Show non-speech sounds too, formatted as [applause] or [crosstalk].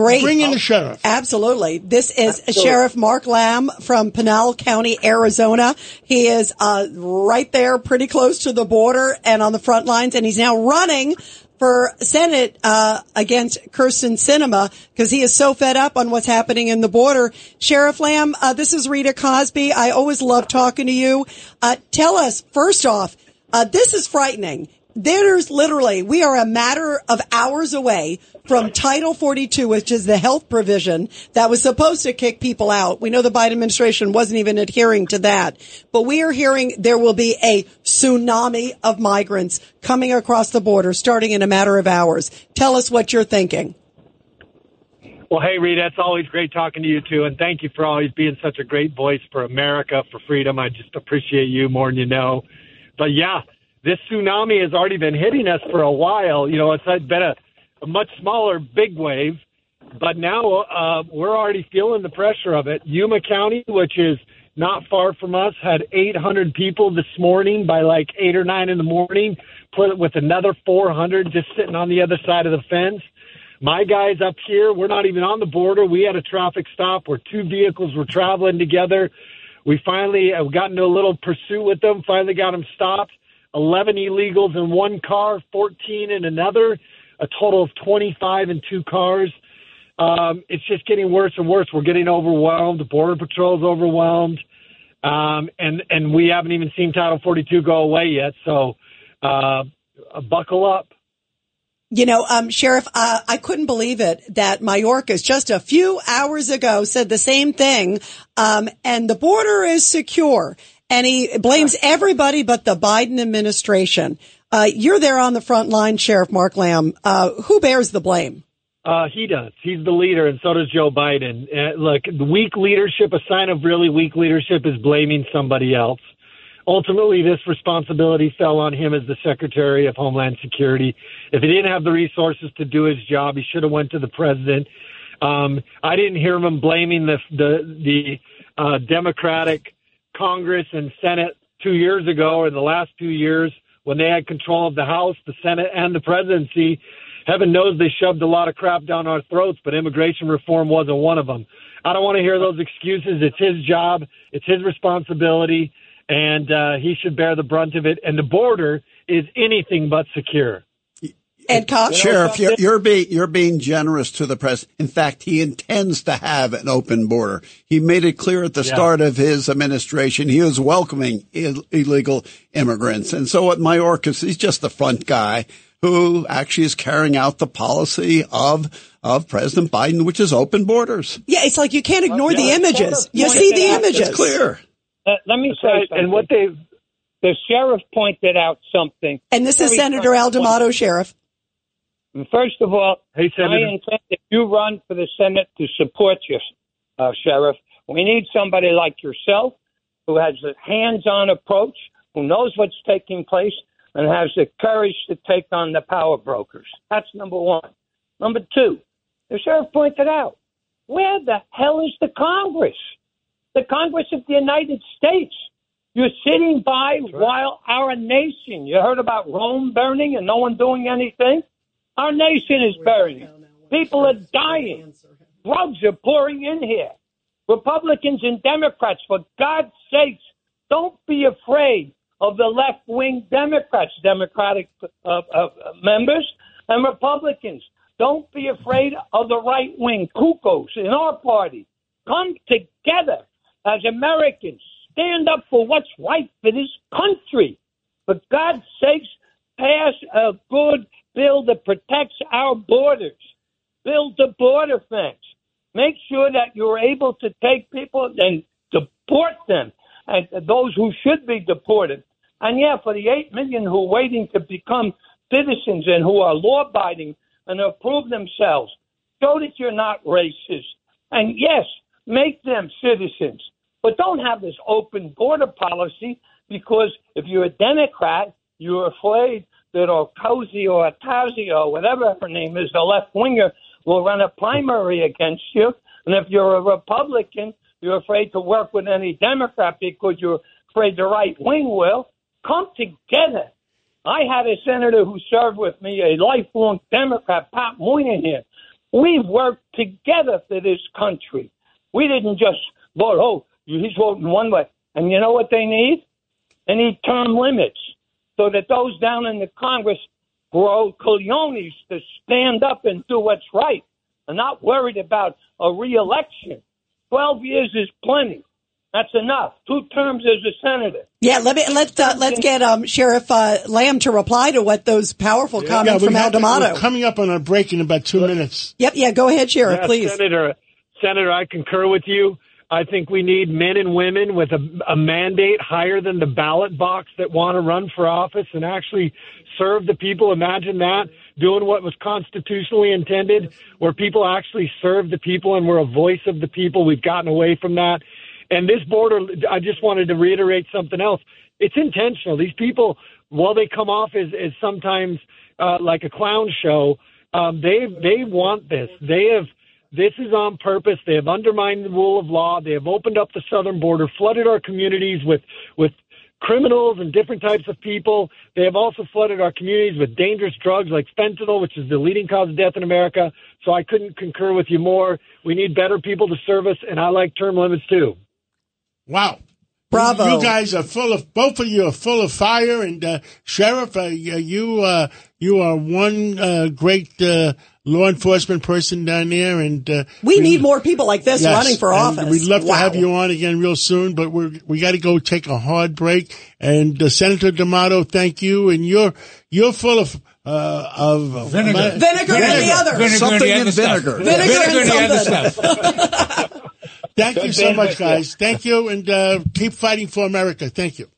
Great. Bring in the sheriff. Absolutely. This is Absolutely. Sheriff Mark Lamb from Pinal County, Arizona. He is uh, right there, pretty close to the border and on the front lines, and he's now running for Senate uh, against Kyrsten Sinema because he is so fed up on what's happening in the border. Sheriff Lamb, uh, this is Rita Cosby. I always love talking to you. Uh, tell us first off, uh, this is frightening. There's literally, we are a matter of hours away from Title 42, which is the health provision that was supposed to kick people out. We know the Biden administration wasn't even adhering to that, but we are hearing there will be a tsunami of migrants coming across the border starting in a matter of hours. Tell us what you're thinking. Well, hey, Rita, it's always great talking to you too, and thank you for always being such a great voice for America, for freedom. I just appreciate you more than you know. But yeah, this tsunami has already been hitting us for a while. You know, it's been a, a much smaller big wave, but now uh, we're already feeling the pressure of it. Yuma County, which is not far from us, had 800 people this morning by like eight or nine in the morning, put it with another 400 just sitting on the other side of the fence. My guys up here, we're not even on the border. We had a traffic stop where two vehicles were traveling together. We finally uh, got into a little pursuit with them, finally got them stopped 11 illegals in one car, 14 in another, a total of 25 in two cars. Um, it's just getting worse and worse. We're getting overwhelmed. Border Patrol's overwhelmed. Um, and, and we haven't even seen Title 42 go away yet. So, uh, buckle up. You know, um, Sheriff, uh, I couldn't believe it that Mayorkas just a few hours ago said the same thing. Um, and the border is secure and he blames everybody but the Biden administration. Uh, you're there on the front line, Sheriff Mark Lamb. Uh, who bears the blame? Uh, he does. He's the leader, and so does Joe Biden. Uh, look, weak leadership, a sign of really weak leadership is blaming somebody else. Ultimately, this responsibility fell on him as the Secretary of Homeland Security. If he didn't have the resources to do his job, he should have went to the president. Um, I didn't hear him blaming the the, the uh, Democratic Congress and Senate two years ago or the last two years when they had control of the House, the Senate, and the presidency. Heaven knows they shoved a lot of crap down our throats, but immigration reform wasn't one of them. I don't want to hear those excuses. It's his job, it's his responsibility, and uh, he should bear the brunt of it. And the border is anything but secure. Ed Cox. Sheriff, you're, you're, being you're being generous to the press. In fact, he intends to have an open border. He made it clear at the yeah. start of his administration he was welcoming Ill- illegal immigrants. And so at Mayorkas, he's just the front guy who actually is carrying out the policy of of President Biden, which is open borders. Yeah, it's like you can't ignore the images. You see the images. It's clear. Uh, let me say, and what they the sheriff pointed out something. And this is Senator Al D'Amato, Sheriff. First of all, hey, I intend if you run for the Senate to support you, uh, Sheriff. We need somebody like yourself who has a hands-on approach, who knows what's taking place, and has the courage to take on the power brokers. That's number one. Number two, the sheriff pointed out, where the hell is the Congress? The Congress of the United States. You're sitting by right. while our nation, you heard about Rome burning and no one doing anything? Our nation is burning. People are dying. Drugs are pouring in here. Republicans and Democrats, for God's sakes, don't be afraid of the left wing Democrats, Democratic uh, uh, members, and Republicans. Don't be afraid of the right wing cuckoos in our party. Come together as Americans. Stand up for what's right for this country. For God's sakes, pass a good bill that protects our borders. Build the border fence. Make sure that you're able to take people and deport them, and those who should be deported. And yeah, for the eight million who are waiting to become citizens and who are law-abiding and have proved themselves, show that you're not racist. And yes, make them citizens. But don't have this open border policy because if you're a Democrat, you're afraid that Okosi or Atazi or whatever her name is, the left winger, will run a primary against you. And if you're a Republican, you're afraid to work with any Democrat because you're afraid the right wing will. Come together. I had a senator who served with me, a lifelong Democrat, Pat Moynihan here. We worked together for this country. We didn't just vote, oh, he's voting one way. And you know what they need? They need term limits so that those down in the Congress grow cojones to stand up and do what's right and not worried about a reelection. Twelve years is plenty. That's enough. Two terms as a senator. Yeah, let me let's uh, let's get um, Sheriff uh, Lamb to reply to what those powerful comments Yeah, from we Al D'Amato. we're coming up on our break in about two minutes. Yep, yeah, go ahead, Sheriff, Yeah, please. Senator, Senator, I concur with you. I think we need men and women with a, a mandate higher than the ballot box that want to run for office and actually serve the people. Imagine that doing what was constitutionally intended, where people actually serve the people and we're a voice of the people. We've gotten away from that. And this border, I just wanted to reiterate something else. It's intentional. These people, while they come off as, as sometimes uh, like a clown show, um, they they want this. They have this is on purpose. They have undermined the rule of law. They have opened up the southern border, flooded our communities with with criminals and different types of people. They have also flooded our communities with dangerous drugs like fentanyl, which is the leading cause of death in America. So I couldn't concur with you more. We need better people to serve us, and I like term limits too. Wow. Bravo. You, you guys are full of, both of you are full of fire. And, uh, Sheriff, uh, you, uh, you are one, uh, great, uh, law enforcement person down there. And, uh, We need more people like this Yes, running for and office. We'd love to have you on again real soon, but we're, we got to go take a hard break. And uh, Senator D'Amato, thank you. And you're, you're full of, uh, of Vinegar. Vinegar and the other. Vinegar Something and the in other stuff. vinegar. Vinegar and and the other something. stuff. [laughs] Thank you so much, guys. Thank you. And, uh, keep fighting for America. Thank you.